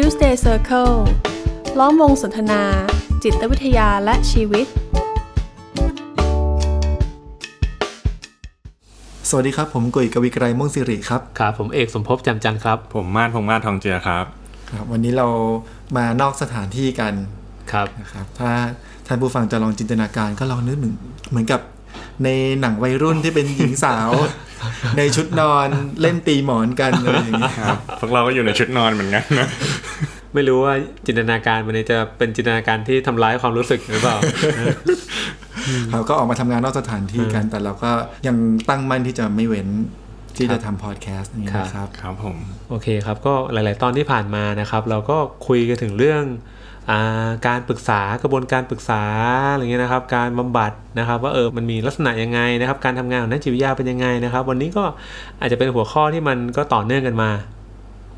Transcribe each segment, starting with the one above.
Tuesday Circle ล้อมวงสนทนา จิตวิทยาและชีวิต สวัสดีครับ ผมกุยกวีไกรม่วงสิริครับ ครับ ผมเอกสมภพจำจันทร์ครับ ผมมาดพงษ์มาศทองเจือครับ ครับ วันนี้เรามานอกสถานที่กัน ครับนะครับ ถ้าท่านผู้ฟังจะลองจินตนาการก็ลองนึกหนึ่งเหมือนกับ ในหนังวัยรุ่นที่เป็นหญิงสาว ในชุดนอนเล่นตีหมอนกันอะไรอย่างเงี้ยครับพวกเราก็อยู่ในชุดนอนเหมือนกันนะไม่รู้ว่าจินตนาการมันนี้จะเป็นจินตนาการที่ทำร้ายความรู้สึกหรือเปล่าเราก็ออกมาทำงานนอกสถานที่กัน แต่เราก็ยังตั้งมั่นที่จะไม่เว้น ที่จะทำพอดแคสต์นี้นะครับครับผมโอเคครับก็หลาย ๆ ตอนที่ผ่านมานะครับ เราก็คุยกันถึงเรื่องอาการปรึกษากระบวนการปรึกษาอะไรเงี้ยนะครับ การบำบัดนะครับ ว่าเออมันมีลักษณะยังไงนะครับ การทำงานของนักจิตวิทยาเป็นยังไงนะครับ วันนี้ก็อาจจะเป็นหัวข้อที่มันก็ต่อเนื่องกันมา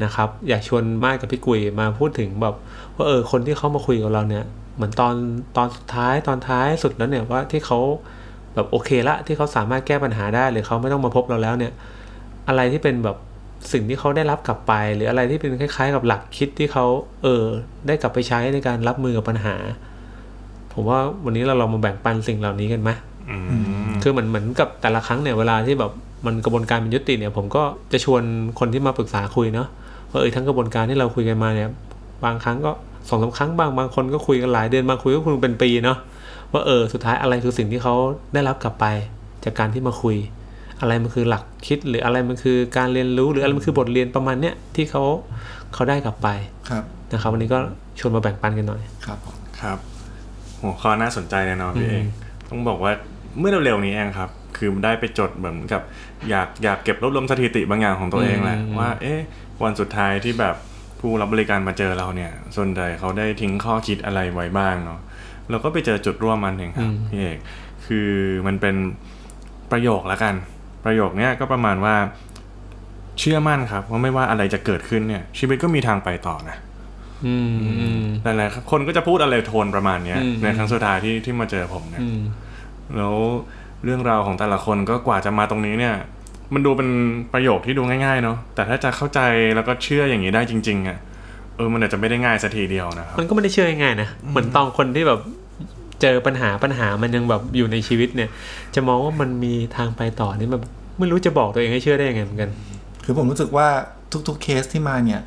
นะครับ อยากชวนมากกับพี่กุยมาพูดถึงแบบว่าเออคนที่เขามาคุยกับเราเนี่ย เหมือนตอนตอนสุดท้ายตอนท้ายสุดแล้วเนี่ยว่าที่เขาแบบโอเคละที่เขาสามารถแก้ปัญหาได้หรือเขาไม่ต้องมาพบเราแล้วเนี่ย อะไรที่เป็นแบบสิ่งที่เขาได้รับกลับไป หรืออะไรที่เป็นคล้าย ๆ กับหลักคิดที่เขาเออได้กลับไปใช้ในการรับมือกับปัญหา ผมว่าวันนี้เราลองมาแบ่งปันสิ่งเหล่านี้กันไหมอืมคือเหมือนเหมือนกับแต่ละครั้งเนี่ยเวลาที่แบบมันกระบวนการมันยุติเนี่ย ผมก็จะชวนคนที่มาปรึกษาคุยเนาะว่าเออทั้งกระบวนการที่เราคุยกันมาเนี่ย บางครั้งก็สองสามครั้งบางบางคนก็คุยกันหลายเดือนบางคุยก็คุยเป็นปีเนาะว่าเออสุดท้ายอะไรคือสิ่งที่เขาได้รับกลับไปจากการที่มาคุย อะไรมันคือหลักคิด หรืออะไรมันคือการเรียนรู้หรืออะไรมันคือบทเรียนประมาณเนี้ยที่เขาเขาได้กลับไปครับนะครับวันนี้ก็ชวนมาแบ่งปันกันหน่อยครับผมครับหัวข้อน่าสนใจเลยเนาะพี่อืมเองต้องบอกว่าเมื่อเร็วๆนี้เองครับ คือได้ไปจดเหมือนกับอยากอยากเก็บรวบรวมสถิติบางอย่างของตัวเองแหละว่าเอ๊ะวันสุดท้ายที่แบบผู้รับบริการมาเจอเราเนี่ย ส่วนใหญ่เขาได้ทิ้งข้อคิดอะไรไว้บ้างเนาะเราก็ไปเจอจุดร่วมมันเองครับพี่เอกคือมันเป็นประโยคละกัน ประโยคเนี้ยก็ประมาณว่าเชื่อมั่นครับว่าไม่ว่าอะไรจะเกิดขึ้นเนี่ย ชีวิตก็มีทางไปต่อนะอืมอืมหลายๆคนก็จะพูดอะไรโทนประมาณเนี้ยอืมในครั้งสุดท้ายที่ที่มาเจอผมเนี่ยอืมแล้วเรื่องราวของแต่ละคนก็กว่าจะมาตรงนี้เนี่ย มันดูเป็นประโยคที่ดูง่ายๆเนาะแต่ถ้าจะเข้าใจแล้วก็เชื่ออย่างนี้ได้จริง ๆอะ่ะเออมันอาจจะไม่ได้ง่ายสัทีเดียวนะครับมันก็ไม่ได้เชื่อง่ายๆนะเหมือนตอนคนที่แบบ เจอปัญหาปัญหามันยังแบบอยู่ในชีวิตเนี่ย จะมองว่ามันมีทางไปต่อนี่แบบไม่รู้จะบอกตัวเองให้เชื่อได้ยังไงเหมือนกัน คือผมรู้สึกว่าทุกๆเคสที่มาเนี่ย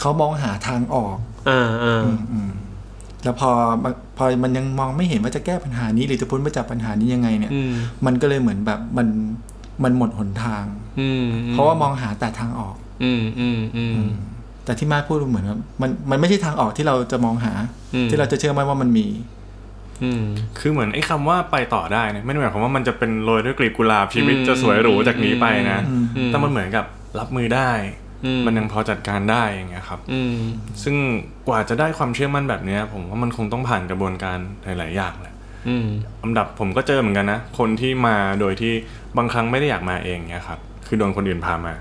เขามองหาทางออกอ่าอ่าอืมแล้วพอพอมันยังมองไม่เห็นว่าจะแก้ปัญหานี้ หรือจะพ้นไปจากปัญหานี้ยังไงเนี่ยอืมมันก็เลยเหมือนแบบมันมันหมดหนทาง อืมเพราะว่ามองหาแต่ทางออก อืมอืมอืมแต่ที่มาพูดเหมือนว่ามันมันไม่ใช่ทางออกที่เราจะมองหาอืมที่เราจะเชื่อมั่นว่ามันมี อืมคือเหมือนไอ้คำว่าไปต่อได้เนี่ยไม่ได้หมายความว่ามันจะเป็นโรยด้วยกลีบกุหลาบชีวิตจะสวยหรูจากนี้ไปนะอืมอืมแต่มันเหมือนกับรับมือได้อืมมันยังพอจัดการได้อย่างเงี้ยครับอืมซึ่งกว่าจะได้ความเชื่อมั่นแบบเนี้ย ผมว่ามันคงต้องผ่านกระบวนการหลาย ๆ อย่างแหละอืมอันดับผมก็เจอเหมือนกันนะคนที่มาโดยที่บางครั้งไม่ได้อยากมาเองเนี่ยครับคือโดนคนอื่นพามา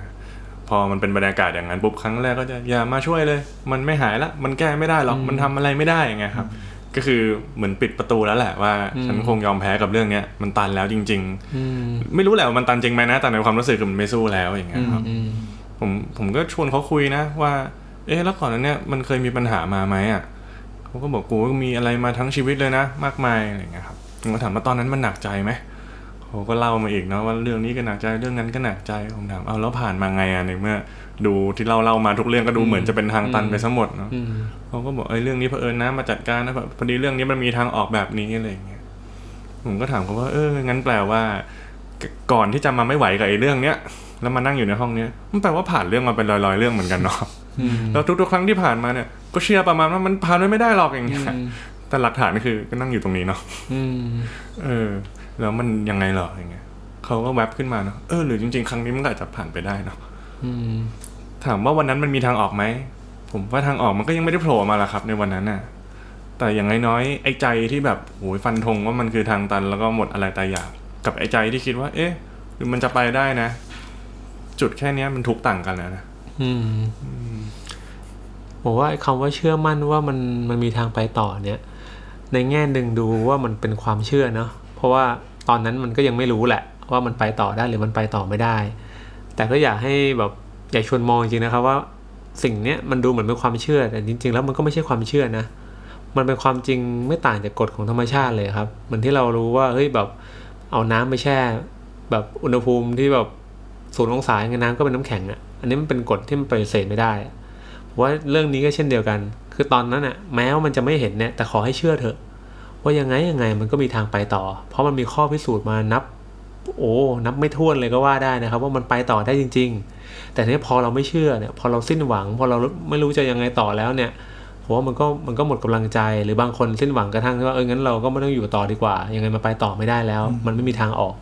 พอมันเป็นบรรยากาศอย่างนั้นปุ๊บครั้งแรกก็จะอย่ามาช่วยเลย มันไม่หายละ มันแก้ไม่ได้หรอกมันทำอะไรไม่ได้อย่างเงี้ยครับ ก็คือเหมือนปิดประตูแล้วแหละว่าฉันคงยอมแพ้กับเรื่องเนี้ยมันตันแล้วจริงอืมๆไม่รู้แหละว่ามันตันจริงไหมนะแต่ในความรู้สึกคือมันไม่สู้แล้วอย่างเงี้ยครับอืมผมผมก็ชวนเขาคุยนะว่า เอ๊ะแล้วก่อนนั้นเนี่ยมันเคยมีปัญหามาไหมอะเขาก็บอกกูก็มีอะไรมาทั้งชีวิตเลยนะ มากมายอะไรอย่างเงี้ยครับผมก็ถามว่าตอนนั้นมันหนักใจไหมเขาก็เล่ามาอีกเนาะว่าเรื่องนี้ก็หนักใจเรื่องนั้นก็หนักใจผมถามเอาแล้วผ่านมาไงอะในเมื่อ ดูที่เราเล่ามาทุกเรื่องก็ดูเหมือนจะเป็นทางตันไปซะหมดเนาะอืมเขาก็บอกเอ้ยเรื่องนี้เผอิญนะมาจัดการนะแบบพอดีเรื่องนี้มันมีทางออกแบบนี้อะไรอย่างเงี้ยผมก็ถามเขาว่า เอองั้นแปลว่า ก่อนที่จะมาไม่ไหวกับไอ้เรื่องเนี้ยแล้วมานั่งอยู่ในห้องเนี้ยมันแปลว่าผ่านเรื่องมาเป็นร้อยๆเรื่องเหมือนกันเนาะอืมแล้วทุกๆครั้งที่ผ่านมาเนี่ย ก็เชื่อประมาณว่ามันผ่านไปไม่ได้หรอกอย่างเงี้ยอืมแต่หลักฐานคือก็นั่งอยู่ตรงนี้เนาะอืมเออ แล้วมันยังไงหรออย่างเงี้ยเขาก็แวบขึ้นมาเนาะเออหรือจริง ๆ ครั้งนี้มันก็อาจจะผ่านไปได้เนาะอืม ถามว่าวันนั้นมันมีทางออกไหม ผมว่าทางออกมันก็ยังไม่ได้โผล่มาละครับ ในวันนั้นน่ะ แต่อย่างน้อยๆไอ้ใจที่แบบโอยฟันธงว่ามันคือทางตันแล้วก็หมดอะไรตายอยาก กับไอ้ใจที่คิดว่า เอ๊ะหรือมันจะไปได้นะ จุดแค่เนี้ยมันทุกต่างกันแล้วนะอืมผมว่าไอ้คำว่าเชื่อมั่นว่ามันมันมีทางไปต่อเนี่ย ในแง่หนึ่งดูว่ามันเป็นความเชื่อเนาะเพราะว่าตอนนั้นมันก็ยังไม่รู้แหละ ว่ามันไปต่อได้หรือมันไปต่อไม่ได้ แต่ก็อยากให้แบบ อยากชวนมองจริงนะครับว่าสิ่งเนี้ยมันดูเหมือนเป็นความเชื่อ แต่จริง ๆ แล้วมันก็ไม่ใช่ความเชื่อนะ มันเป็นความจริงไม่ต่างจากกฎของธรรมชาติเลยครับเหมือนที่เรารู้ว่าเฮ้ยแบบเอาน้ำไปแช่ แบบอุณหภูมิที่แบบศูนย์องศาอย่างน้ำก็เป็นน้ำแข็งอะ่ะอันนี้มันเป็นกฎที่มันปฏิเสธไม่ได้ผมว่าเรื่องนี้ก็เช่นเดียวกัน คือตอนนั้นอะ่ะแม้ว่ามันจะไม่เห็นเนี่ยแต่ขอให้เชื่อเถอะ ว่ายังไงยังไงมันก็มีทางไปต่อ เพราะมันมีข้อพิสูจน์มานับ โอ้นับไม่ถ้วนเลยก็ว่าได้นะครับ ว่ามันไปต่อได้จริง ๆ แต่ทีนี้พอเราไม่เชื่อเนี่ยพอเราสิ้นหวัง พอเราไม่รู้จะยังไงต่อแล้วเนี่ยผมว่ามันก็มันก็หมดกำลังใจหรือบางคนสิ้นหวังกระทั่งที่ว่าเอองั้นเราก็ไม่ต้องอยู่ต่อดีกว่า ยังไงมันไปต่อไม่ได้แล้ว มันไม่มีทางออก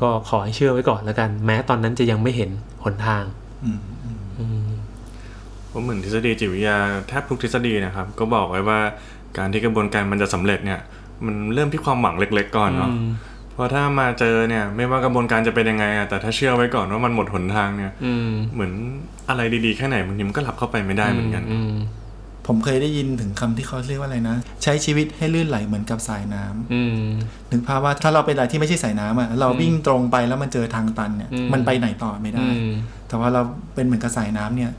ก็ขอให้เชื่อไว้ก่อนแล้วกัน แม้ตอนนั้นจะยังไม่เห็นหนทางอืมอืมอืมเพราะเหมือนทฤษฎีจิตวิทยาแทบทุกทฤษฎีนะครับ ก็บอกไว้ว่าการที่กระบวนการมันจะสำเร็จเนี่ย มันเริ่มที่ความหวังเล็ก ๆ ก่อนเนาะอืม เพราะถ้ามาเจอเนี่ย ไม่ว่ากระบวนการจะเป็นยังไงอะแต่ถ้าเชื่อไว้ก่อนว่ามันหมดหนทางเนี่ยอืมเหมือนอะไรดีๆแค่ไหนบางทีมันก็รับเข้าไปไม่ได้เหมือนกันอืมผมเคยได้ยินถึงคำที่เขาเรียกว่าอะไรนะ ใช้ชีวิตให้ลื่นไหลเหมือนกับสายน้ำอืมนึกภาพว่าถ้าเราเป็นอะไรที่ไม่ใช่สายน้ำอะเราวิ่งตรงไปแล้วมันเจอทางตันเนี่ยอืมมันไปไหนต่อไม่ได้อืมแต่ว่าเราเป็นเหมือนกับสายน้ำเนี่ย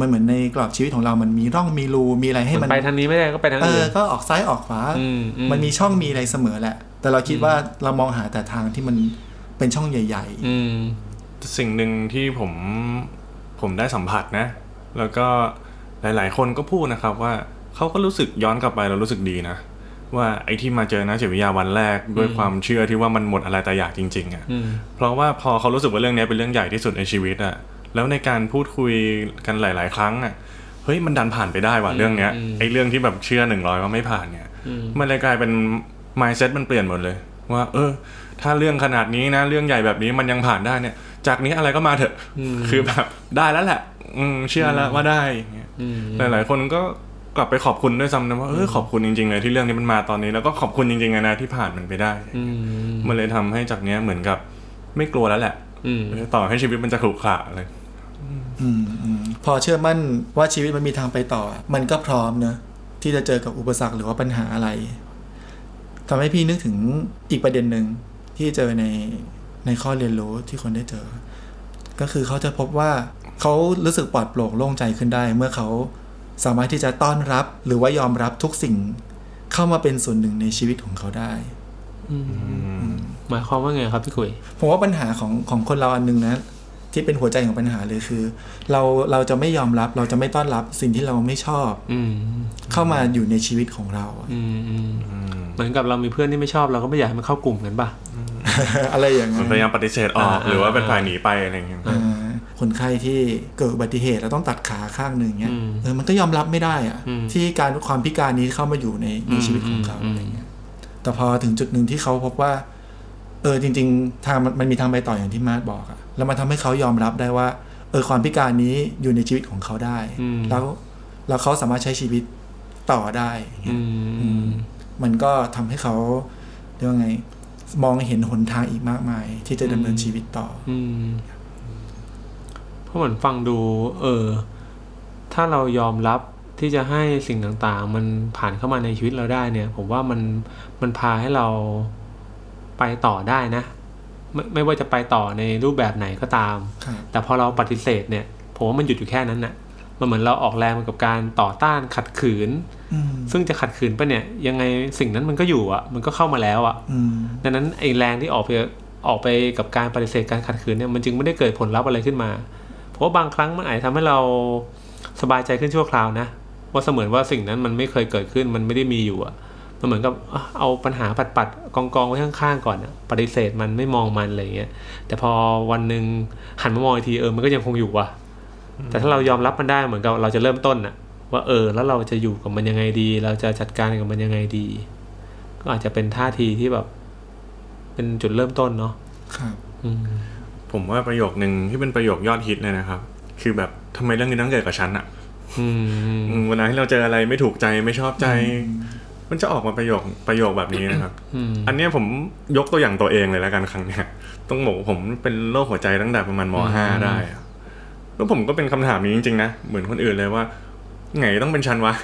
มันเหมือนในกรอบชีวิตของเรามันมีร่องมีรูมีอะไรให้มัมันนไปทางนี้ไม่ได้ก็ไปทางเออื่อนก็ออกซ้ายออกขวาอืมอืมมันมีช่องมีอะไรเสมอแหละ แต่เราคิดว่าเรามองหาแต่ทางที่มันเป็นช่องใหญ่อืมสิ่งหนึ่งที่ผมผมได้สัมผัสนะ แล้วก็หลาย ๆ คนก็พูดนะครับว่าเขาก็รู้สึกย้อนกลับไปแล้วรู้สึกดีนะ ว่าไอ้ที่มาเจอนะจิตวิทยาวันแรกด้วยความเชื่อที่ว่ามันหมดอะไรแต่อยากจริง ๆอะ่ะอืมเพราะว่าพอเขารู้สึกว่าเรื่องนี้เป็นเรื่องใหญ่ที่สุดในชีวิตอะ่ะแล้วในการพูดคุยกันหลาย ๆ ครั้งอะ่ะเฮ้ยมันดันผ่านไปได้ว่ะเรื่องเนี้ยอืมไอ้เรื่องที่แบบเชื่อหนึ่งร้อยว่าไม่ผ่านเนี่ยอืมมันเลยกลายเป็น mindset มันเปลี่ยนหมดเลย ว่า เออ ถ้าเรื่องขนาดนี้นะ เรื่องใหญ่แบบนี้มันยังผ่านได้เนี่ย จากนี้อะไรก็มาเถอะอืมคือแบบได้แล้วแหละ อืมเชื่อแล้วว่าได้อย่างเงี้ยอืมหลายๆคนก็กลับไปขอบคุณด้วยซ้ำนะว่าเออขอบคุณจริงๆเลยที่เรื่องนี้มันมาตอนนี้แล้วก็ขอบคุณจริงๆเลยนะที่ผ่านมันไปได้อืมมันเลยทำให้จากเนี้ยเหมือนกับ ไม่กลัวแล้วแหละอืมเออต่อให้ชีวิตมันจะขรุขระเลยๆอืมอืมพอเชื่อมั่นว่าชีวิตมันมีทางไปต่อ มันก็พร้อมเนอะที่จะเจอกับอุปสรรคหรือว่าปัญหาอะไร ทำให้พี่นึกถึงอีกประเด็นหนึ่งที่เจอในในข้อเรียนรู้ที่คนได้เจอ ก็คือเขาจะพบว่าเขารู้สึกปลอดโปร่งโล่งใจขึ้นได้ เมื่อเขาสามารถที่จะต้อนรับ หรือว่ายอมรับทุกสิ่ง เข้ามาเป็นส่วนหนึ่งในชีวิตของเขาได้หมายความว่าไงครับพี่กุยผมว่าปัญหาของของคนเราอันหนึงนะ ที่เป็นหัวใจของปัญหาเลยคือ เราเราจะไม่ยอมรับเราจะไม่ต้อนรับสิ่งที่เราไม่ชอบอืมเข้ามาอยู่ในชีวิตของเราอะอืมอืมเหมือนกับเรามีเพื่อนที่ไม่ชอบเราก็ไม่อยากให้มันเข้ากลุ่มกันป่ะอะไรอย่างมันั้นนพยายามปฏิเสธออกอ่าหรือว่าเป็นฝ่ายหนีไปอะไรอย่างเงี้ยอ่าคนไข้ที่เกิดอุบัติเหตุแล้วต้องตัดขาข้างหนึ่งเนี้ยอืมเออมันก็ยอมรับไม่ได้อะอืมที่การความพิการนี้เข้ามาอยู่ในในชีวิตของเขาอืมอะไรเงี้ยแต่พอถึงจุดหนึ่งที่เขาพบว่า เออจริง ๆ ทางมันมันมีทางไปต่ออย่างที่มาร์ทบอกอะแล้วมันทำให้เขายอมรับได้ว่า เออความพิการนี้อยู่ในชีวิตของเขาได้อืมแล้วแล้วเขาสามารถใช้ชีวิตต่อได้อย่างเงี้อืยมอืมมันก็ทำให้เขาเรียกว่าไง มองเห็นหนทางอีกมากมาย ที่จะดำเนินชีวิตต่อ อืมเพราะเหมือนฟังดู เออ ถ้าเรายอมรับที่จะให้สิ่งต่างๆ มันผ่านเข้ามาในชีวิตเราได้เนี่ย ผมว่ามันมันพาให้เรา ไปต่อได้นะ ไม่ไม่ว่าจะไปต่อในรูปแบบไหนก็ตามครับแต่พอเราปฏิเสธเนี่ย ผมว่ามันหยุดอยู่แค่นั้นน่ะมันเหมือนเราออกแรงกับการต่อต้านขัดขืนอืมซึ่งจะขัดขืนไปเนี่ย ยังไงสิ่งนั้นมันก็อยู่อะ มันก็เข้ามาแล้วอะอืมดังนั้นไอ้แรงที่ออกไปออกไปกับการปฏิเสธการขัดขืนเนี่ยมันจึงไม่ได้เกิดผลลัพธ์อะไรขึ้นมา เพราะว่าบางครั้งมันอาจจะทำให้เราสบายใจขึ้นชั่วคราวนะว่าเสมือนว่าสิ่งนั้นมันไม่เคยเกิดขึ้นมันไม่ได้มีอยู่อะ มันเหมือนกับอะเอาปัญหาปัดปัดๆกองกองๆไว้ข้างๆก่อนอะปฏิเสธมันไม่มองมันอะไรเงี้ยแต่พอวันหนึ่งหันมามองอีกทีเออมันก็ยังคงอยู่ว่ะแต่ถ้าเรายอมรับมันได้เหมือนกับเราจะเริ่มต้นอะว่าเออ แล้วเราจะอยู่กับมันยังไงดี เราจะจัดการกับมันยังไงดี ก็อาจจะเป็นท่าทีที่แบบ เป็นจุดเริ่มต้นเนาะครับอืมผมว่าประโยคนึงที่เป็นประโยคยอดฮิตเลยนะครับ คือแบบทำไมเรื่องนี้ต้องเกิดกับฉันอะอืมอืมเวลาที่เราเจออะไรไม่ถูกใจไม่ชอบใจ มันจะออกมาประโยคประโยคแบบนี้นะครับอืมอันเนี้ยผมยกตัวอย่างตัวเองเลยแล้วกันครั้งเนี้ยต้องบอกว่าผมเป็นโรคหัวใจตั้งแต่ประมาณมห้าได้อะแล้วผมก็เป็นคำถามนี้จริงๆนะ เหมือนคนอื่นเลยว่า ไงต้องเป็นฉันวะ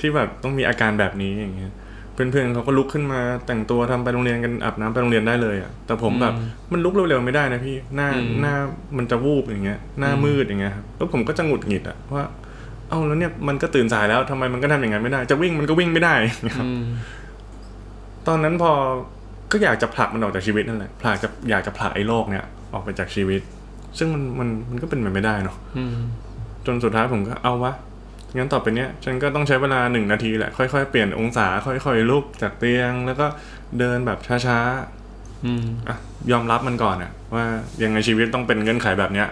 ที่แบบต้องมีอาการแบบนี้อย่างเงี้ย เพื่อนๆเขาก็ลุกขึ้นมาแต่งตัวทำไปโรงเรียนกันอาบน้ำไปโรงเรียนได้เลยอะแต่ผมแบบอืมมันลุกเร็วๆไม่ได้นะพี่ หน้าอืมหน้ามันจะวูบอย่างเงี้ย หน้ามืดอย่างเงี้ยครับแล้วผมก็จะหงุดหงิดอะว่า เอ้าแล้วเนี่ยมันก็ตื่นสายแล้วทำไมมันก็ทำอย่างนั้นไม่ได้ จะวิ่งมันก็วิ่งไม่ได้ครับอืมตอนนั้นพอก็อยากจะผลักมันออกจากชีวิตนั่นแหละผลักจะอยากจะผลักไอ้โลกเนี่ย ออกไปจากชีวิต ซึ่งมันมันมันก็เป็นไปไม่ได้เนาะอืมจนสุดท้ายผมก็เอาวะงั้นต่อไปเนี้ยฉันก็ต้องใช้เวลาหนึ่งนาทีแหละค่อยๆเปลี่ยนองศาค่อยๆลุกจากเตียง แล้วก็เดินแบบช้าอืมๆอะยอมรับมันก่อนอะว่ายังไงชีวิตต้องเป็นเงื่อนไขแบบเนี้ย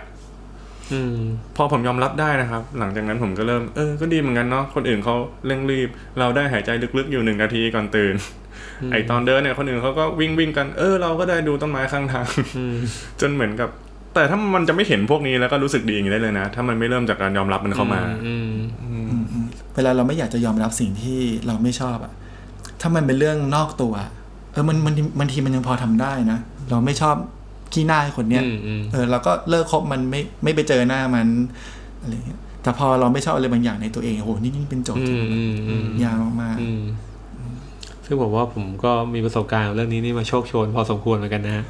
อืมพอผมยอมรับได้นะครับ หลังจากนั้นผมก็เริ่มเออก็ดีเหมือนกันเนาะคนอื่นเขาเร่งรีบ เราได้หายใจลึกๆอยู่หนึ่งนาทีก่อนตื่น ไอตอนเดินเนี่ยคนอื่นเขาก็วิ่งวิ่งกันเออเราก็ได้ดูต้นไม้ข้างทางอืมจนเหมือนกับ แต่ถ้ามันจะไม่เห็นพวกนี้แล้วก็รู้สึกดีอย่างนี้ได้เลยนะ ถ้ามันไม่เริ่มจากการยอมรับมันเข้ามาอืมอืมอืมเวลาเราไม่อยากจะยอมรับสิ่งที่เราไม่ชอบอะถ้ามันเป็นเรื่องนอกตัว เออมันมันบางทีมันยังพอทำได้นะเราไม่ชอบ ขี้หน้าไอ้คนเนี้ยอืมอืมเออเราก็เลิกคบมันไม่ไม่ไปเจอหน้ามันอะไรเงี้ยแต่พอเราไม่ชอบอะไรบางอย่างในตัวเองโอ้โหนี่นี่เป็นโจทย์อืที่มอืมอืมยาวมากอืมซึ่งผมว่าผมก็มีประสบการณ์กับเรื่องนี้นี่มาโชคโชนพอสมควรเหมือนกันนะฮะ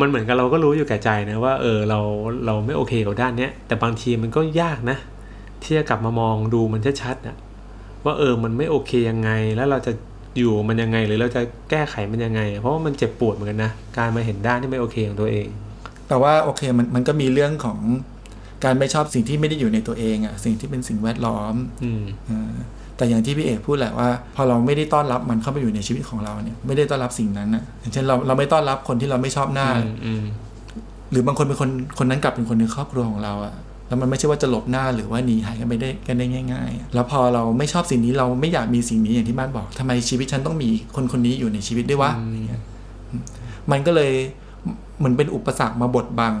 มันเหมือนกับเราก็รู้อยู่แก่ใจนะว่าเออเราเราไม่โอเคกับด้านเนี้ยแต่บางทีมันก็ยากนะ ที่จะกลับมามองดูมันชัดๆนะว่าเออมันไม่โอเคยังไงแล้วเราจะ อยู่มันยังไงหรือเราจะแก้ไขมันยังไง เพราะว่ามันเจ็บปวดเหมือนกันนะ การมาเห็นด้านที่ไม่โอเคของตัวเองๆแต่ว่าโอเคมันมันก็มีเรื่องของการไม่ชอบสิ่งที่ไม่ได้อยู่ในตัวเองอะสิ่งที่เป็นสิ่งแวดล้อมอืมเออแต่อย่างที่พี่เอกพูดแหละว่า พอเราไม่ได้ต้อนรับมันเข้ามาอยู่ในชีวิตของเราเนี่ยไม่ได้ต้อนรับสิ่งนั้นอะอย่างเช่นเราเราไม่ต้อนรับคนที่เราไม่ชอบหน้าอืมอืมหรือบางคนเป็นคนคนนั้นกลับเป็นคนในครอบครัวของเราอะ แล้วมันไม่ใช่ว่าจะหลบหน้าหรือว่าหนีหายกันไปได้กันได้ง่าย ๆ แล้วพอเราไม่ชอบสิ่งนี้เราไม่อยากมีสิ่งนี้อย่างที่บ้านบอกทำไมชีวิตฉันต้องมีคนคนนี้อยู่ในชีวิตด้วยวะอย่างเงี้ยมันก็เลยเหมือนเป็นอุปสรรคมาบดบัง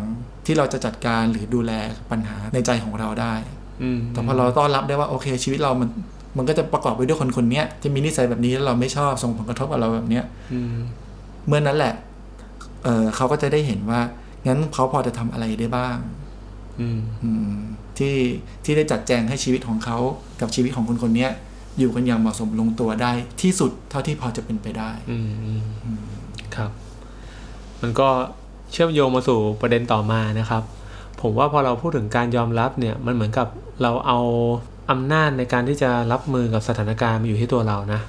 ที่เราจะจัดการหรือดูแลปัญหาในใจของเราได้อืมแต่พอเราต้อนรับได้ว่าโอเคชีวิตเรามันมันก็จะประกอบไปด้วยคนคนเนี้ยที่มีนิสัยแบบนี้แล้วเราไม่ชอบส่งผลกระทบกับเราแบบเนี้ยอืมเมื่อนั้นแหละเออเขาก็จะได้เห็นว่างั้นเขาพอจะทำอะไรได้บ้างอืมอืม ที่ที่ได้จัดแจงให้ชีวิตของเขากับชีวิตของคนคนเนี้ยอยู่กันอย่างเหมาะสมลงตัวได้ที่สุดเท่าที่พอจะเป็นไปได้อืมอืมครับ มันก็เชื่อมโยงมาสู่ประเด็นต่อมานะครับ ผมว่าพอเราพูดถึงการยอมรับเนี่ยมันเหมือนกับเราเอาอำนาจในการที่จะรับมือกับสถานการณ์มาอยู่ที่ตัวเรานะ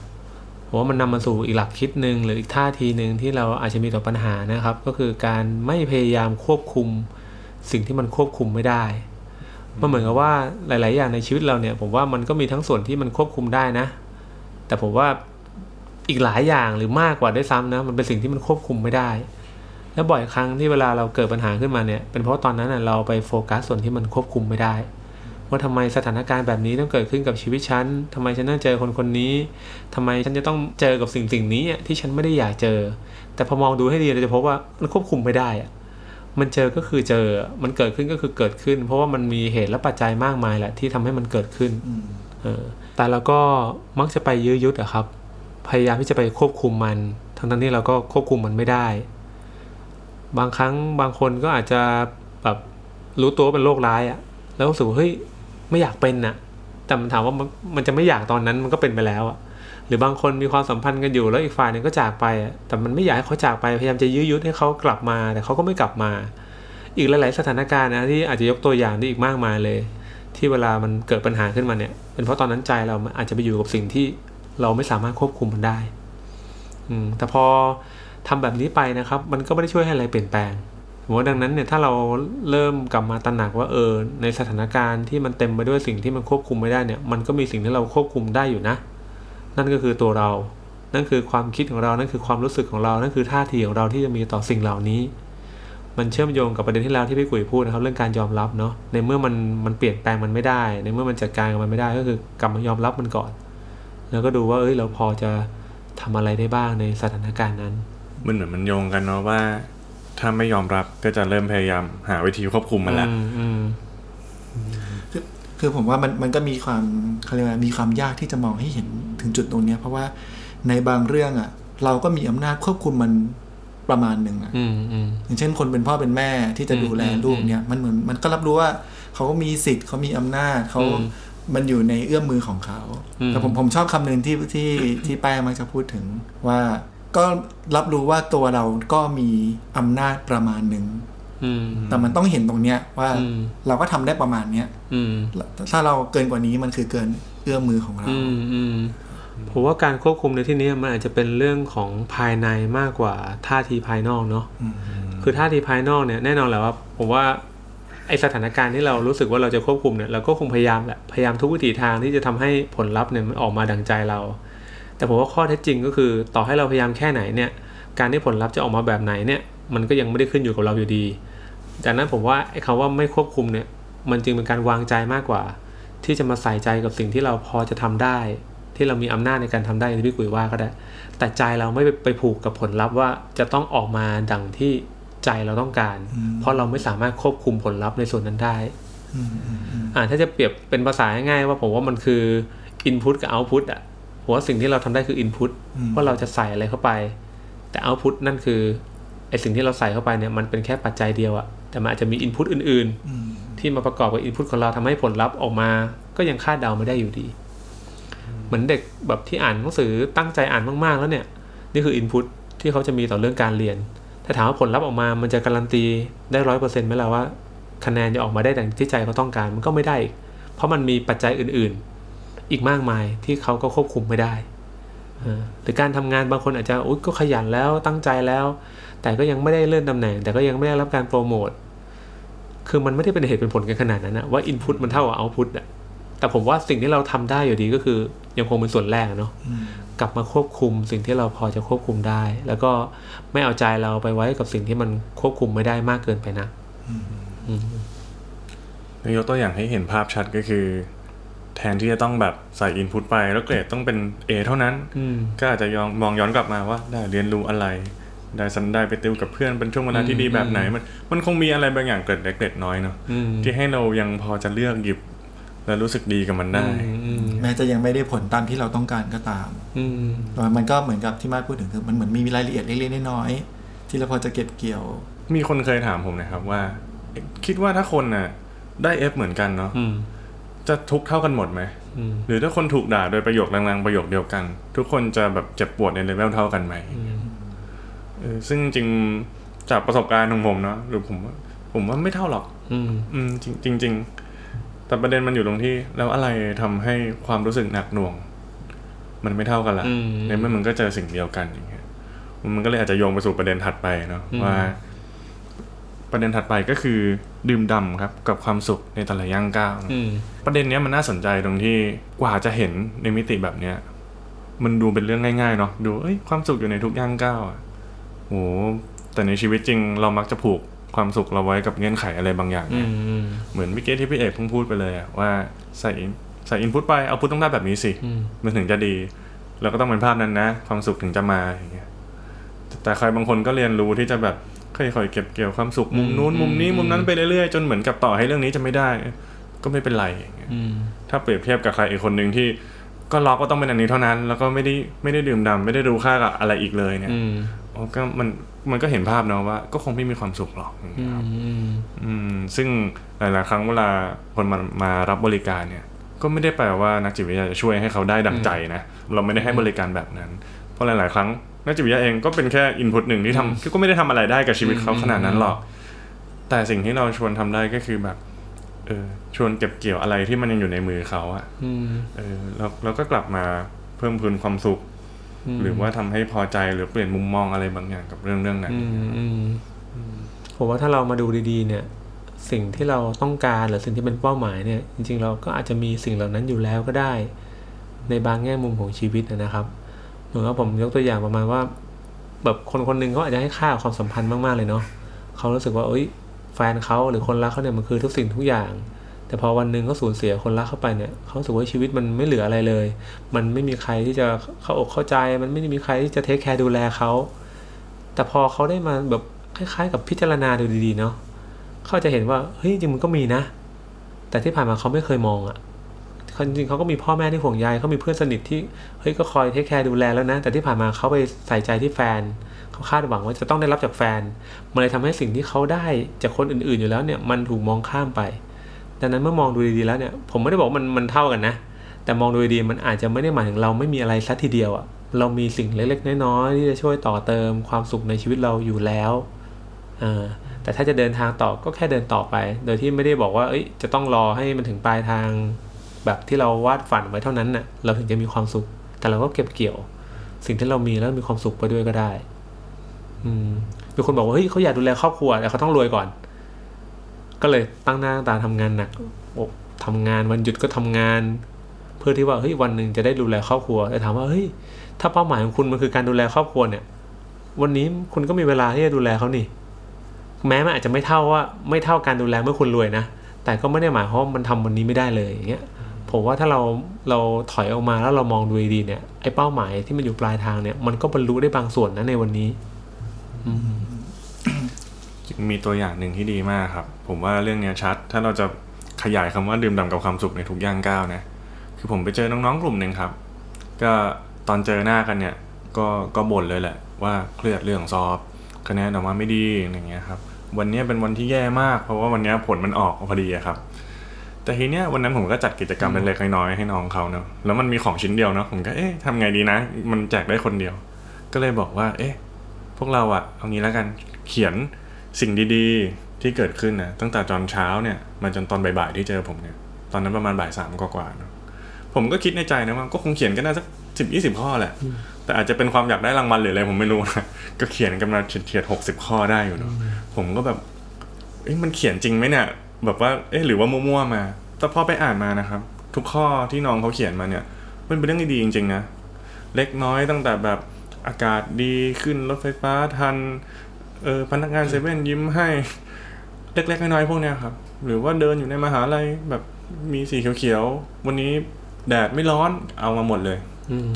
ผมว่ามันนำมาสู่อีกหลักคิดหนึ่งหรืออีกท่าทีหนึ่งที่เราอาจจะมีต่อปัญหานะครับ ก็คือการไม่พยายามควบคุม สิ่งที่มันควบคุมไม่ได้มันเหมือนกับว่าหลาย ๆ อย่างในชีวิตเราเนี่ย ผมว่ามันก็มีทั้งส่วนที่มันควบคุมได้นะ แต่ผมว่าอีกหลายอย่างหรือมากกว่าด้วยซ้ำนะมันเป็นสิ่งที่มันควบคุมไม่ได้ แล้วบ่อยครั้งที่เวลาเราเกิดปัญหาขึ้นมาเนี่ย เป็นเพราะตอนนั้นน่ะเราไปโฟกัสส่วนที่มันควบคุมไม่ได้ ว่าทำไมสถานการณ์แบบนี้ต้องเกิดขึ้นกับชีวิตฉันทำไมฉันต้องเจอคนคนนี้ทำไมฉันจะต้องเจอกับสิ่งสิ่งนี้อะที่ฉันไม่ได้อยากเจอ แต่พอมองดูให้ดีเราจะพบว่ามันควบคุมไม่ได้อะ มันเจอก็คือเจอ มันเกิดขึ้นก็คือเกิดขึ้น เพราะว่ามันมีเหตุและปัจจัยมากมายแหละที่ทำให้มันเกิดขึ้นเออแต่เราก็มักจะไปยื้อยุดอะครับ พยายามที่จะไปควบคุมมัน ทั้งทั้งที่เราก็ควบคุมมันไม่ได้ บางครั้งบางคนก็อาจจะแบบรู้ตัวว่าเป็นโรคร้ายอะแล้วรู้สึกเฮ้ยไม่อยากเป็นน่ะแต่มันถามว่ามันจะไม่อยากตอนนั้นมันก็เป็นไปแล้วอะ หรือบางคนมีความสัมพันธ์กันอยู่แล้วอีกฝ่ายหนึ่งก็จากไป แต่มันไม่อยากให้เขาจากไปพยายามจะยื้อยุดให้เขากลับมา แต่เขาก็ไม่กลับมา อีกหลาย ๆ สถานการณ์นะที่อาจจะยกตัวอย่างได้อีกมากมายเลย ที่เวลามันเกิดปัญหาขึ้นมาเนี่ยเป็นเพราะตอนนั้นใจเราอาจจะไปอยู่กับสิ่งที่เราไม่สามารถควบคุมมันได้อืมแต่พอทำแบบนี้ไปนะครับ มันก็ไม่ได้ช่วยให้อะไรเปลี่ยนแปลงผมว่าดังนั้นเนี่ยถ้าเราเริ่มกลับมาตระหนักว่าเออในสถานการณ์ที่มันเต็มไปด้วยสิ่งที่มันควบคุมไม่ได้เนี่ย มันก็มีสิ่งที่เราควบคุมได้อยู่นะ นั่นก็คือตัวเรา นั่นคือความคิดของเรา นั่นคือความรู้สึกของเรา นั่นคือท่าทีของเราที่จะมีต่อสิ่งเหล่านี้ มันเชื่อมโยงกับประเด็นที่แล้วที่พี่กุยพูดนะครับเรื่องการยอมรับเนาะ ในเมื่อมันมันเปลี่ยนแปลงมันไม่ได้ ในเมื่อมันจัดการกับมันไม่ได้ก็คือกลับมายอมรับมันก่อน แล้วก็ดูว่าเอ้ยเราพอจะทำอะไรได้บ้างในสถานการณ์นั้น มันเหมือนมันโยงกันเนาะว่า ถ้าไม่ยอมรับก็จะเริ่มพยายามหาวิธีควบคุมมันละอืมอืมคือคือผมว่ามันมันก็มีความเขาเรียกว่ามีความยากที่จะมองให้เห็น ถึงจุดตรงเนี้ยเพราะว่าในบางเรื่องอะ เราก็มีอำนาจควบคุมมันประมาณหนึ่งอะอืมอืมอย่างเช่น คนเป็นพ่อเป็นแม่ที่จะดูแลอืมลูกอืมเนี่ย มันเหมือนมันก็รับรู้ว่าเขาก็มีสิทธิ์เขามีอำนาจเขาอืมมันอยู่ในเอื้อมมือของเขาอืมแต่ผมผมชอบคำหนึ่งที่ที่ที่แป้งมักจะพูดถึงว่าก็รับรู้ว่าตัวเราก็มีอำนาจประมาณหนึ่งอืมแต่มันต้องเห็นตรงเนี้ยว่าอืมเราก็ทำได้ประมาณเนี้ยอืมถ้าเราเกินกว่านี้มันคือเกินเอื้อมมือของเราอืมอืม ผมว่าการควบคุมในที่นี้มันอาจจะเป็นเรื่องของภายในมากกว่าท่าทีภายนอกเนาะอืมคือท่าทีภายนอกเนี่ยแน่นอนแหละว่าผมว่าไอสถานการณ์ที่เรารู้สึกว่าเราจะควบคุมเนี่ยเราก็คงพยายามแหละพยายามทุกวิถีทางที่จะทำให้ผลลัพธ์เนี่ยมันออกมาดังใจเรา แต่ผมว่าข้อเท็จจริงก็คือต่อให้เราพยายามแค่ไหนเนี่ยการที่ผลลัพธ์จะออกมาแบบไหนเนี่ยมันก็ยังไม่ได้ขึ้นอยู่กับเราอยู่ดี จากนั้นผมว่าไอ้คำว่าไม่ควบคุมเนี่ยมันจึงเป็นการวางใจมากกว่า ที่จะมาใส่ใจกับสิ่งที่เราพอจะทำได้ ที่เรามีอำนาจในการทำได้อย่างที่พี่กุยว่าก็ได้ แต่ใจเราไม่ไปไปผูกกับผลลัพธ์ว่าจะต้องออกมาดังที่ใจเราต้องการ เพราะเราไม่สามารถควบคุมผลลัพธ์ในส่วนนั้นได้อืมอืมอืมอ่าถ้าจะเปรียบเป็นภาษาง่ายๆว่าผมว่ามันคือ input กับ output อะผมว่าสิ่งที่เราทำได้คือ input ว่าเราจะใส่อะไรเข้าไป แต่ output นั่นคือไอสิ่งที่เราใส่เข้าไปเนี่ยมันเป็นแค่ปัจจัยเดียวอะแต่มันอาจจะมี input อื่นอืมๆที่มาประกอบกับ input ของเราทำให้ผลลัพธ์ออกมา ก็ยังคาดเดาไม่ได้อยู่ดี เหมือนเด็กแบบที่อ่านหนังสือตั้งใจอ่านมากๆ แล้วเนี่ย นี่คือ input ที่เขาจะมีต่อเรื่องการเรียน ถ้าถามว่าผลลัพธ์ออกมามันจะการันตีได้ร้อยเปอร์เซ็นต์ไหมล่ะว่า คะแนนจะออกมาได้ดังที่ใจเขาต้องการมันก็ไม่ได้ เพราะมันมีปัจจัยอื่นๆ อีกมากมายที่เขาก็ควบคุมไม่ได้หรือการทำงานบางคนอาจจะอุ๊ยก็ขยันแล้วตั้งใจแล้ว แต่ก็ยังไม่ได้เลื่อนตำแหน่ง แต่ก็ยังไม่ได้รับการโปรโมทคือมันไม่ได้เป็นเหตุเป็นผลกันขนาดนั้นนะว่าอินพุตมันเท่ากับเอาพุตอะ แต่ผมว่าสิ่งที่เราทำได้อยู่ดีก็คือ ยังคงเป็นส่วนแรกอะเนาะอืมกลับมาควบคุมสิ่งที่เราพอจะควบคุมได้ แล้วก็ไม่เอาใจเราไปไว้กับสิ่งที่มันควบคุมไม่ได้มากเกินไปนะอืมยกตัวอย่างให้เห็นภาพชัดก็คือ แทนที่จะต้องแบบใส่อินพุตไปแล้วเกรดต้องเป็น A เท่านั้นอืมก็อาจจะยองมองย้อนกลับมาว่า ได้เรียนรู้อะไร ได้สันได้ไปติวกับเพื่อนเป็นช่วงเวลาที่ดีแบบไหน มันมันคงมีอะไรบางอย่างเกร็ดเล็กเกร็ดน้อยเนาะอืมที่ให้เรายังพอจะเลือกหยิบ และรู้สึกดีกับมันได้อืมแม้จะยังไม่ได้ผลตามที่เราต้องการก็ตามอืมแต่มันก็เหมือนกับที่มาพูดถึงคือมันเหมือนมีรายละเอียดเล็กๆน้อยๆที่เราพอจะเก็บเกี่ยว มีคนเคยถามผมนะครับว่า คิดว่าถ้าคนน่ะ ได้ F เหมือนกันเนาะอืมจะทุกข์เท่ากันหมดไหมอืมหรือถ้าคนถูกด่าโดยประโยคแรงๆประโยคเดียวกัน ทุกคนจะแบบเจ็บปวดในเลเวลเท่ากันไหมอืมเออซึ่งจริงๆจากประสบการณ์ของผมเนาะหรือผมว่าผมว่าไม่เท่าหรอก อืมอืมจริงจริงๆ แต่ประเด็นมันอยู่ตรงที่ แล้วอะไรทำให้ความรู้สึกหนักหน่วง มันไม่เท่ากันละอืมในเมื่อมันก็เจอสิ่งเดียวกันอย่างเงี้ยมันก็เลยอาจจะโยงไปสู่ประเด็นถัดไปเนาะอืมว่า ประเด็นถัดไปก็คือ ดื่มด่ำครับ กับความสุขในแต่ละย่างก้าวอืมประเด็นเนี้ยมันน่าสนใจตรงที่กว่าจะเห็นในมิติแบบเนี้ยมันดูเป็นเรื่องง่ายๆเนาะดูเอ้ยความสุขอยู่ในทุกย่างก้าวอะโหแต่ในชีวิตจริงเรามักจะผูก ความสุขเราไว้กับเงื่อนไขอะไรบางอย่างอืนะมอืมเหมือนเมื่อกี้ที่พี่เอกเพิ่งพูดไปเลยอะว่าใส่ใส่อินพุตไปเอาพุตต้องได้แบบนี้สิอืมมันถึงจะดี แล้วก็ต้องเป็นภาพนั้นนะ ความสุขถึงจะมาอย่างเงี้ยแต่ใครบางคนก็เรียนรู้ที่จะแบบค่อยๆเก็บเกี่ยวความสุขมุมนู้นมุมนี้มุมนั้นไปเรื่อยๆจนเหมือนกับต่อให้เรื่องนี้จะไม่ได้ ก็ไม่เป็นไรอย่างเงี้ยอืมถ้าเปรียบเทียบกับใครอีกคนหนึ่งที่ก็ล็อกก็ต้องเป็นอันนี้เท่านั้น แล้วก็ไม่ได้ไม่ได้ดื่มด่ำไม่ได้รู้ค่ากับอะไรอีกเลยเนี่ยอืมอ๋อก็มัน มันก็เห็นภาพเนาะว่า ก็คงไม่มีความสุขหรอกอย่างอืเงี้ยมครับอืมอืมซึ่งหลาย ๆ ครั้งเวลาคนมามารับบริการเนี่ย ก็ไม่ได้แปลว่านักจิตวิทยาจะช่วยให้เขาได้ดังใจนะเราไม่ได้ให้บริการแบบนั้น เพราะหลาย ๆ ครั้งนักจิตวิทยาเองก็เป็นแค่อินพุตหนึ่งที่ทำก็ไม่ได้ทำอะไรได้กับชีวิตเขาขนาดนั้นหรอก แต่สิ่งที่เราชวนทำได้ก็คือแบบเออชวนเก็บเกี่ยวอะไรที่มันยังอยู่ในมือเขาอะอืมเออแล้วเราก็กลับมาเพิ่มพูนความสุขม หรือว่าทำให้พอใจหรือเปลี่ยนมุมมองอะไรบางอย่างกับเรื่องเรื่องนั้นอืมอืมผมว่าถ้าเรามาดูดีๆ เนี่ย สิ่งที่เราต้องการหรือสิ่งที่เป็นเป้าหมายเนี่ย จริง ๆ เราก็อาจจะมีสิ่งเหล่านั้นอยู่แล้วก็ได้ ในบางแง่มุมของชีวิตนะครับเหมือนว่าผมยกตัวอย่างประมาณว่า แบบคนคนหนึ่งเขาอาจจะให้ค่ากับความสัมพันธ์มากๆเลยเนาะเขารู้สึกว่าเอ้ยแฟนเขาหรือคนรักเขาเนี่ยมันคือทุกสิ่งทุกอย่าง แต่พอวันหนึ่งเขาสูญเสียคนรักเข้าไปเนี่ยเขารู้สึกว่าชีวิตมันไม่เหลืออะไรเลย มันไม่มีใครที่จะเข้าอกเข้าใจ มันไม่มีใครที่จะ take care ดูแลเขา แต่พอเขาได้มาแบบคล้ายๆ กับพิจารณาดูดีๆเนาะเขาจะเห็นว่าเฮ้ยจริงมันก็มีนะ แต่ที่ผ่านมาเขาไม่เคยมองอ่ะจริงเขาก็มีพ่อแม่ที่ห่วงใยเขามีเพื่อนสนิทที่เฮ้ยก็คอย take care ดูแลแล้วนะ แต่ที่ผ่านมาเขาไปใส่ใจที่แฟนเขาคาดหวังว่าจะต้องได้รับจากแฟน มันเลยทำให้สิ่งที่เขาได้จากคนอื่นๆอยู่แล้วเนี่ยมันถูกมองข้ามไป ดังนั้นเมื่อมองดูดีๆแล้วเนี่ยผมไม่ได้บอกมันมันเท่ากันนะ แต่มองดูดีๆมันอาจจะไม่ได้หมายถึงเราไม่มีอะไรสักทีเดียวอะเรามีสิ่งเล็กๆน้อยๆที่จะช่วยต่อเติมความสุขในชีวิตเราอยู่แล้วเออแต่ถ้าจะเดินทางต่อก็แค่เดินต่อไป โดยที่ไม่ได้บอกว่าเอ้ยจะต้องรอให้มันถึงปลายทางแบบที่เราวาดฝันไว้เท่านั้นน่ะเราถึงจะมีความสุข แต่เราก็เก็บเกี่ยว สิ่งที่เรามีแล้วมีความสุขไปด้วยก็ได้ อืมมีคนบอกว่าเฮ้ยเขาอยากดูแลครอบครัวแต่เขาต้องรวยก่อน ก็เลยตั้งหน้าตั้งตาทำงานหนักโอ้ทำงานวันหยุดก็ทำงาน เพื่อที่ว่าเฮ้ยวันหนึ่งจะได้ดูแลครอบครัวแต่ถามว่าเฮ้ยถ้าเป้าหมายของคุณมันคือการดูแลครอบครัวเนี่ย วันนี้คุณก็มีเวลาที่จะดูแลเขานี่ แม้มันอาจจะไม่เท่าว่าไม่เท่าการดูแลเมื่อคุณรวยนะแต่ก็ไม่ได้หมายความว่ามันทำวันนี้ไม่ได้เลยอย่างเงี้ยผมว่าถ้าเราเราถอยออกมาแล้วเรามองดูดีๆเนี่ยไอ้เป้าหมายที่มันอยู่ปลายทางเนี่ย มันก็บรรลุได้บางส่วนนะในวันนี้ อืม มีตัวอย่างหนึ่งที่ดีมากครับ ผมว่าเรื่องเนี้ยชัด ถ้าเราจะขยายคำว่าดื่มด่ำกับความสุขในทุกย่างก้าวนะคือผมไปเจอน้องๆกลุ่มหนึ่งครับ ก็ตอนเจอหน้ากันเนี่ยก็ก็บ่นเลยแหละ ว่าเครียดเรื่องสอบคะแนนออกมาไม่ดีอย่างเงี้ยครับวันนี้เป็นวันที่แย่มาก เพราะว่าวันนี้ผลมันออกพอดีครับ แต่ทีเนี้ยวันนั้นผมก็จัดกิจกรรมเล็กๆน้อยๆให้น้องเขาเนาะแล้วมันมีของชิ้นเดียวเนาะผมก็เอ๊ะทำไงดีนะ มันแจกได้คนเดียว ก็เลยบอกว่า เอ๊ะ พวกเราอะเอางี้แล้วกันเขียน สิ่งดีๆที่เกิดขึ้นนะตั้งแต่ตอนเช้าเนี่ยมาจนตอนบ่ายๆที่เจอผมเนี่ยตอนนั้นประมาณบ่ายสามกว่าๆเนอะผมก็คิดในใจนะว่าก็คงเขียนกันได้สักสิบยี่สิบข้อแหละ แต่อาจจะเป็นความอยากได้รางวัลหรืออะไรผมไม่รู้นะก็เขียนกันมาเฉียดหกสิบข้อได้อยู่เนาะผมก็แบบเอ้ยมันเขียนจริงไหมเนี่ยแบบว่าเอ๊หรือว่ามั่วๆมา แต่พอไปอ่านมานะครับ ทุกข้อที่น้องเขาเขียนมาเนี่ย มันเป็นเรื่องดีจริงๆนะเล็กน้อยตั้งแต่แบบอากาศดีขึ้นรถไฟฟ้าทัน เออพนักงานเซเว่นยิ้มให้เล็กๆน้อยๆพวกเนี้ยครับ หรือว่าเดินอยู่ในมหาลัยแบบมีสีเขียวๆวันนี้แดดไม่ร้อนเอามาหมดเลย อืม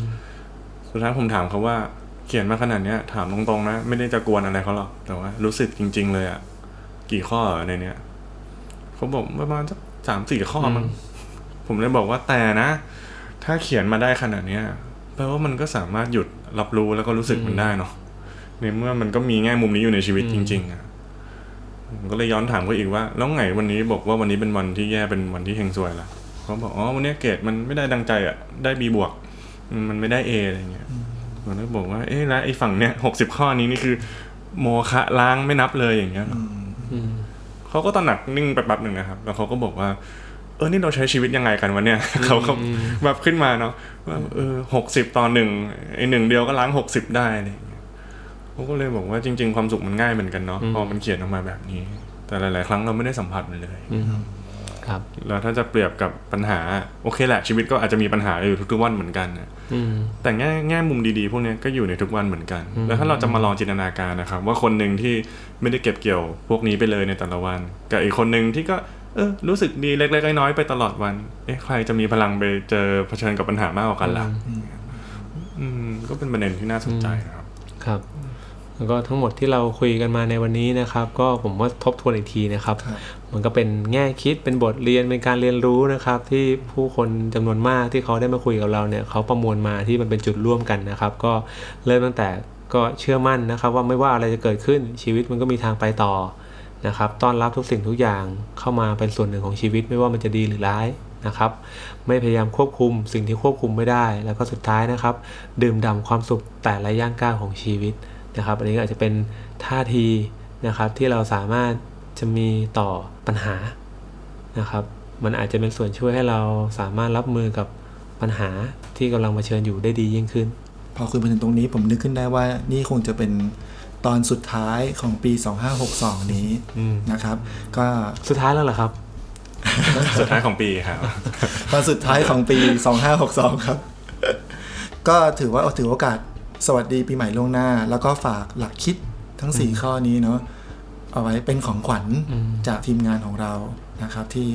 สุดท้ายผมถามเขาว่าเขียนมาขนาดเนี้ย ถามตรงๆนะ ไม่ได้จะกวนอะไรเขาหรอกแต่ว่า รู้สึกจริง ๆ เลยอะกี่ข้อในเนี้ยเขาบอกประมาณสักสามสี่ข้อมั้งผมเลยบอกว่าแต่นะ ถ้าเขียนมาได้ขนาดเนี้ยแปลว่ามันก็สามารถหยุดรับรู้แล้วก็รู้สึกมันได้เนาะ ในเมื่อมันก็มีแง่มุมนี้อยู่ในชีวิตจริง ๆอะผมก็เลยย้อนถามเขาอีกว่า แล้วไงวันนี้บอกว่าวันนี้เป็นวันที่แย่เป็นวันที่เฮงซวยละเขาบอกอ๋อวันนี้เกรดมันไม่ได้ดังใจอะได้บีบวก มันไม่ได้เออะไรเงี้ยผมก็บอกว่าเอ๊ะแล้วไอ้ฝั่งเนี้ยหกสิบข้อนี้นี่คือ โมฆะล้างไม่นับเลยอย่างเงี้ยอืมเขาก็ตระหนักนิ่งไปแป๊บหนึ่งนะครับ แล้วเขาก็บอกว่า เออนี่เราใช้ชีวิตยังไงกันวะเนี่ยเขาก็แบบขึ้นมาเนาะว่าเออหกสิบต่อหนึ่งไอ้หนึ่งเดียวก็ล้างหกสิบได้อะไรอย่างเงี้ย เขาก็เลยบอกว่าจริง ๆ ความสุขมันง่ายเหมือนกันเนาะพอมันเขียนออกมาแบบนี้ แต่หลาย ๆ ครั้งเราไม่ได้สัมผัสมันเลยอืมครับแล้วถ้าจะเปรียบกับปัญหาโอเคแหละชีวิตก็อาจจะมีปัญหาอยู่ทุกๆวันเหมือนกันนะอืมแต่แง่แง่มุมดีๆพวกเนี้ยก็อยู่ในทุกวันเหมือนกัน แล้วถ้าเราจะมาลองจินตนาการนะครับ ว่าคนหนึ่งที่ไม่ได้เก็บเกี่ยวพวกนี้ไปเลยในแต่ละวัน กับอีกคนหนึ่งที่ก็เออรู้สึกดีเล็กๆน้อยๆไปตลอดวัน เอ๊ะใครจะมีพลังไปเจอเผชิญกับปัญหามากกว่ากันล่ะอืมก็เป็นประเด็นที่น่าสนใจนะครับ ครับ แล้วก็ทั้งหมดที่เราคุยกันมาในวันนี้นะครับ ก็ผมว่าทบทวนอีกทีนะครับครับมันก็เป็นแง่คิดเป็นบทเรียนเป็นการเรียนรู้นะครับ ที่ผู้คนจำนวนมากที่เขาได้มาคุยกับเราเนี่ยเขาประมวลมาที่มันเป็นจุดร่วมกันนะครับ ก็เริ่มตั้งแต่ก็เชื่อมั่นนะครับ ว่าไม่ว่าอะไรจะเกิดขึ้นชีวิตมันก็มีทางไปต่อนะครับต้อนรับทุกสิ่งทุกอย่างเข้ามาเป็นส่วนหนึ่งของชีวิตไม่ว่ามันจะดีหรือร้ายนะครับ ไม่พยายามควบคุมสิ่งที่ควบคุมไม่ได้ แล้วก็สุดท้ายนะครับ ดื่มด่ำความสุขแต่ละย่างก้าวของชีวิต นะครับ อันนี้ก็อาจจะเป็นท่าทีนะครับที่เราสามารถจะมีต่อปัญหานะครับ มันอาจจะเป็นส่วนช่วยให้เราสามารถรับมือกับปัญหาที่กำลังเผชิญอยู่ได้ดียิ่งขึ้น พอคุยมาถึงตรงนี้ผมนึกขึ้นได้ว่านี่คงจะเป็นตอนสุดท้ายของปี 2562 นี้อืมนะครับ ก็สุดท้ายแล้วเหรอครับ สุดท้ายของปีครับตอนสุดท้ายของปี 2562 ครับ ก็ถือว่าเอาถือโอกาส สวัสดีปีใหม่ล่วงหน้า แล้วก็ฝากหลักคิดทั้ง 4 ข้อนี้เนาะเอาไว้เป็นของขวัญอืมจากทีมงานของเรานะครับ ที่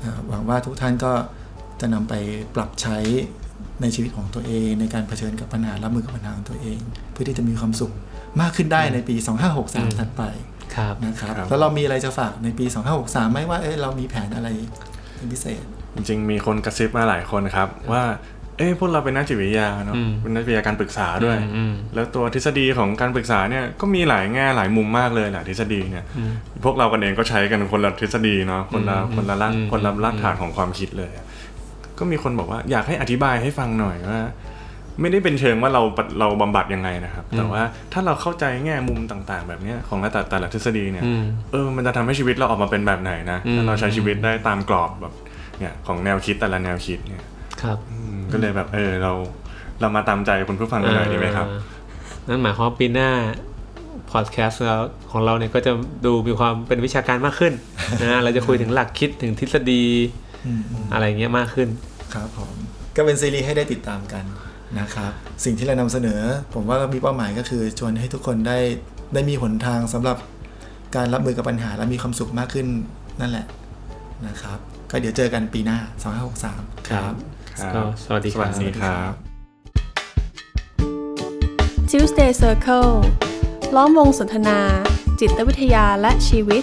เอ่อหวังว่าทุกท่านก็จะนำไปปรับใช้ในชีวิตของตัวเอง ในการเผชิญกับปัญหารับมือกับปัญหาของตัวเอง เพื่อที่จะมีความสุขมากขึ้นได้ในปี 2563 ถัดไปครับนะครับครับแล้วเรามีอะไรจะฝากในปี 2563ไหมว่าเอ้ยเรามีแผนอะไรเป็นพิเศษ จริงๆมีคนกระซิบมาหลายคนครับว่า เอ้พวกเราเป็นนักจิตวิทยาเนาะอืมเป็นนักจิตวิทยาการปรึกษาด้วยอืมแล้วตัวทฤษฎีของการปรึกษาเนี่ยก็มีหลายแง่หลายมุมมากเลยหลายทฤษฎีเนี่ยอืมพวกเรากันเองก็ใช้กันคนละทฤษฎีเนาะคนละอืมคนละรากอืมคนละรากอืมฐานของความคิดเลยอะก็มีคนบอกว่าอยากให้อธิบายให้ฟังหน่อยว่าไม่ได้เป็นเชิงว่าเราเราบำบัดยังไงนะครับ แต่ว่าถ้าเราเข้าใจแง่มุมต่างๆ แบบเนี้ยของแต่แต่ละทฤษฎีเนี่ยอืมเออมันจะทำให้ชีวิตเราออกมาเป็นแบบไหนนะอืมถ้าเราใช้ชีวิตได้ตามกรอบแบบเนี่ยของแนวคิดแต่ละแนวคิดเนี่ย ครับอืมก็เลยแบบเออเราเรามาตามใจคุณผู้ฟังกันหน่อยดีไหมครับอ่านั่นหมายความว่าปีหน้าพอดแคสต์เราของเราเนี่ยก็จะดูมีความเป็นวิชาการมากขึ้นนะเราจะคุยถึงหลักคิดถึงทฤษฎีอืมอืมอะไรเงี้ยมากขึ้น ครับผมก็เป็นซีรีส์ให้ได้ติดตามกันนะครับ สิ่งที่เรานำเสนอ ผมว่าก็มีเป้าหมายก็คือชวนให้ทุกคนได้ได้มีหนทางสำหรับการรับมือกับปัญหาและมีความสุขมากขึ้นนั่นแหละนะครับ ก็เดี๋ยวเจอกันปีหน้า 2563 ครับครับ ก็สวัสดีสครัวับสดีครับ Tuesday Circle ล้อมวงสนทนา จิตวิทยาและชีวิต